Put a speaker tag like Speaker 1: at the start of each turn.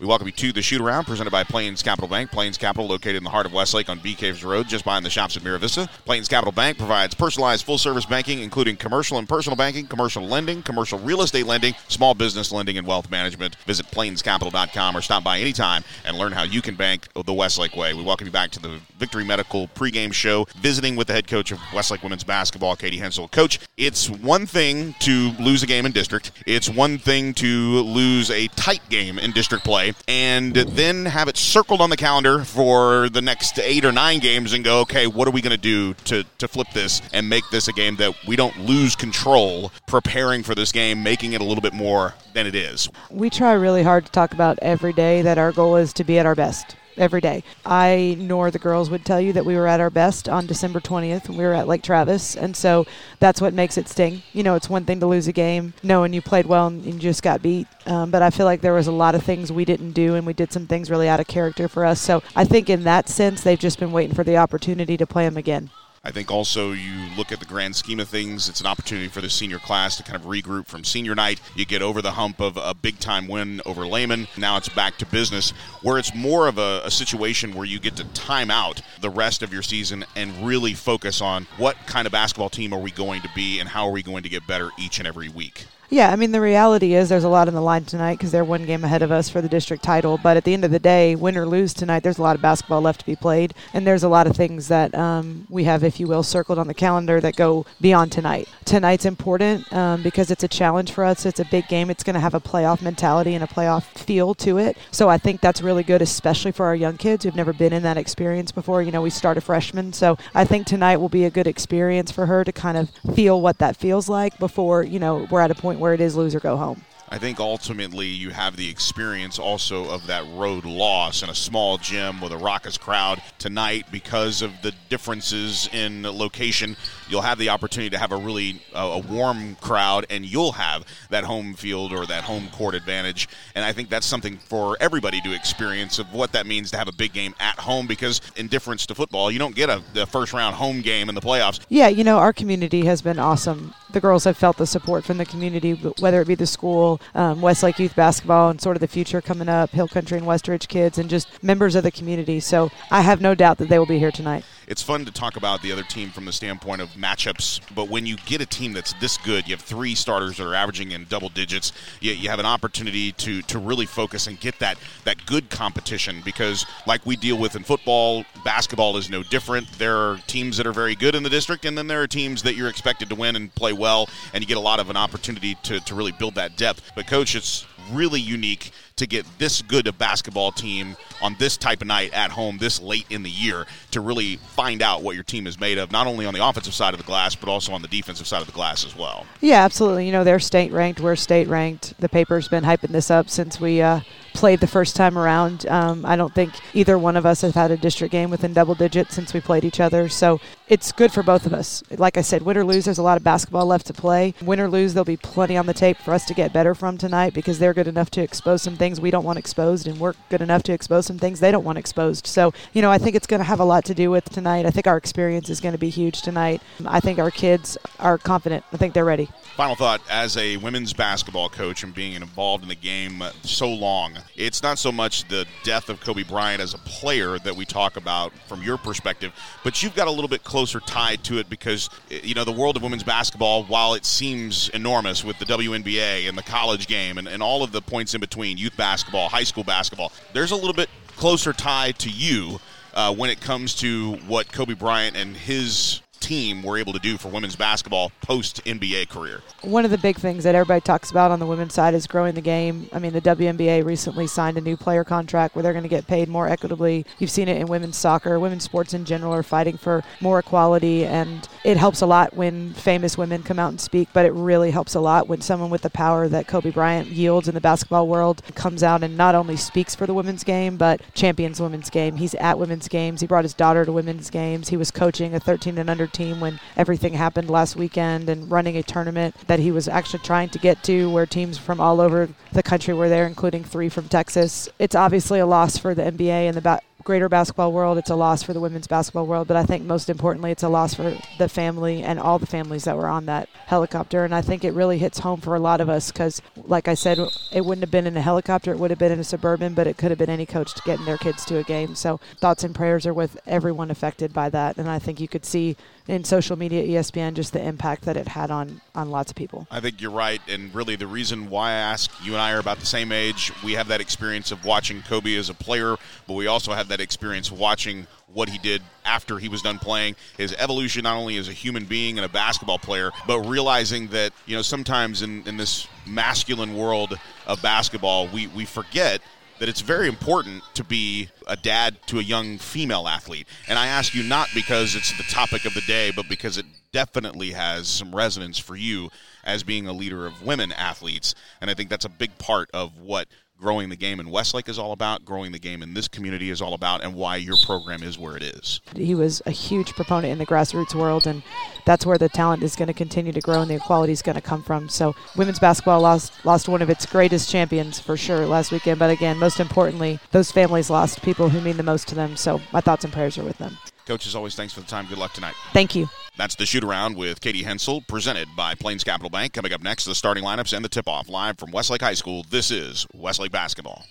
Speaker 1: We welcome you to the shoot around presented by Plains Capital Bank. Plains Capital, located in the heart of Westlake on Bee Caves Road, just behind the shops at Mira Vista. Plains Capital Bank provides personalized full service banking, including commercial and personal banking, commercial lending, commercial real estate lending, small business lending, and wealth management. Visit plainscapital.com or stop by anytime and learn how you can bank the Westlake way. We welcome you back to the Victory Medical pregame show, visiting with the head coach of Westlake women's basketball, Katie Hensle. Coach, it's one thing to lose a game in district, it's one thing to lose a tight game in district play and then have it circled on the calendar for the next eight or nine games and go, okay, what are we going to do to to flip this and make this a game that we don't lose control preparing for this game, making it a little bit more than it is?
Speaker 2: We try really hard to talk about every day that our goal is to be at our best every day. I nor the girls would tell you that we were at our best on December 20th. We were at Lake Travis, and so that's what makes it sting. You know, it's one thing to lose a game knowing you played well and you just got beat. Um, but I feel like there was a lot of things we didn't do, and we did some things really out of character for us. So I think in that sense, they've just been waiting for the opportunity to play them again.
Speaker 1: I think also you look at the grand scheme of things, it's an opportunity for the senior class to kind of regroup from senior night. You get over the hump of a big time win over Lehman. Now it's back to business, where it's more of a, a, situation where you get to time out the rest of your season and really focus on what kind of basketball team are we going to be and how are we going to get better each and every week.
Speaker 2: Yeah, I mean, the reality is there's a lot on the line tonight because they're one game ahead of us for the district title. But at the end of the day, win or lose tonight, there's a lot of basketball left to be played. And there's a lot of things that um, we have, if you will, circled on the calendar that go beyond tonight. Tonight's important um, because it's a challenge for us. It's a big game. It's going to have a playoff mentality and a playoff feel to it. So I think that's really good, especially for our young kids who've never been in that experience before. You know, we start a freshman. So I think tonight will be a good experience for her to kind of feel what that feels like before, you know, we're at a point where it is lose or go home.
Speaker 1: I think ultimately you have the experience also of that road loss in a small gym with a raucous crowd tonight because of the differences in location. You'll have the opportunity to have a really uh, a warm crowd, and you'll have that home field or that home court advantage. And I think that's something for everybody to experience of what that means to have a big game at home. Because in difference to football, you don't get a the first round home game in the playoffs.
Speaker 2: Yeah, you know our community has been awesome. The girls have felt the support from the community, whether it be the school um, Westlake Youth Basketball and sort of the future coming up, Hill Country and Westridge kids, and just members of the community. So I have no doubt that they will be here tonight.
Speaker 1: It's fun to talk about the other team from the standpoint of matchups, but when you get a team that's this good, you have three starters that are averaging in double digits. You, you have an opportunity to to really focus and get that that good competition because, like we deal with in football, basketball is no different. There are teams that are very good in the district, and then there are teams that you're expected to win and play well, and you get a lot of an opportunity to, to really build that depth. But coach, it's really unique to get this good a basketball team on this type of night at home this late in the year to really find out what your team is made of, not only on the offensive side of the glass, but also on the defensive side of the glass as well.
Speaker 2: Yeah, absolutely. You know, they're state ranked, we're state ranked. The paper's been hyping this up since we uh, played the first time around. Um, I don't think either one of us have had a district game within double digits since we played each other. So it's good for both of us. Like I said, win or lose, there's a lot of basketball left to play. Win or lose, there'll be plenty on the tape for us to get better from tonight because they're good enough to expose some things we don't want exposed, and we're good enough to expose some things they don't want exposed. So, you know, I think it's going to have a lot to do with tonight. I think our experience is going to be huge tonight. I think our kids are confident. I think they're ready.
Speaker 1: Final thought as a women's basketball coach and being involved in the game so long, it's not so much the death of Kobe Bryant as a player that we talk about from your perspective, but you've got a little bit closer tied to it because, you know, the world of women's basketball, while it seems enormous with the WNBA and the college game and, and all of the points in between, youth basketball, high school basketball, there's a little bit closer tie to you uh, when it comes to what Kobe Bryant and his team were able to do for women's basketball post NBA career.
Speaker 2: One of the big things that everybody talks about on the women's side is growing the game. I mean, the WNBA recently signed a new player contract where they're going to get paid more equitably. You've seen it in women's soccer. Women's sports in general are fighting for more equality, and it helps a lot when famous women come out and speak, but it really helps a lot when someone with the power that Kobe Bryant yields in the basketball world comes out and not only speaks for the women's game, but champions women's game. He's at women's games. He brought his daughter to women's games. He was coaching a 13 and under team when everything happened last weekend and running a tournament that he was actually trying to get to where teams from all over the country were there, including three from Texas. It's obviously a loss for the NBA and the ba- greater basketball world. It's a loss for the women's basketball world, but I think most importantly, it's a loss for the family and all the families that were on that helicopter. And I think it really hits home for a lot of us because, like I said, it wouldn't have been in a helicopter, it would have been in a suburban, but it could have been any coach getting their kids to a game. So thoughts and prayers are with everyone affected by that. And I think you could see in social media, ESPN, just the impact that it had on on lots of people.
Speaker 1: I think you're right, and really the reason why I ask you and I are about the same age. We have that experience of watching Kobe as a player, but we also have that experience watching what he did after he was done playing, his evolution not only as a human being and a basketball player, but realizing that, you know, sometimes in, in this masculine world of basketball, we, we forget that it's very important to be a dad to a young female athlete. And I ask you not because it's the topic of the day, but because it definitely has some resonance for you as being a leader of women athletes. And I think that's a big part of what growing the game in Westlake is all about, growing the game in this community is all about, and why your program is where it is.
Speaker 2: He was a huge proponent in the grassroots world, and that's where the talent is going to continue to grow and the equality is going to come from. So, women's basketball lost lost one of its greatest champions for sure last weekend, but again, most importantly, those families lost people who mean the most to them. So, my thoughts and prayers are with them.
Speaker 1: Coach, as always, thanks for the time. Good luck tonight.
Speaker 2: Thank you.
Speaker 1: That's the shoot around with Katie Hensle, presented by Plains Capital Bank. Coming up next, the starting lineups and the tip off live from Westlake High School. This is Westlake Basketball.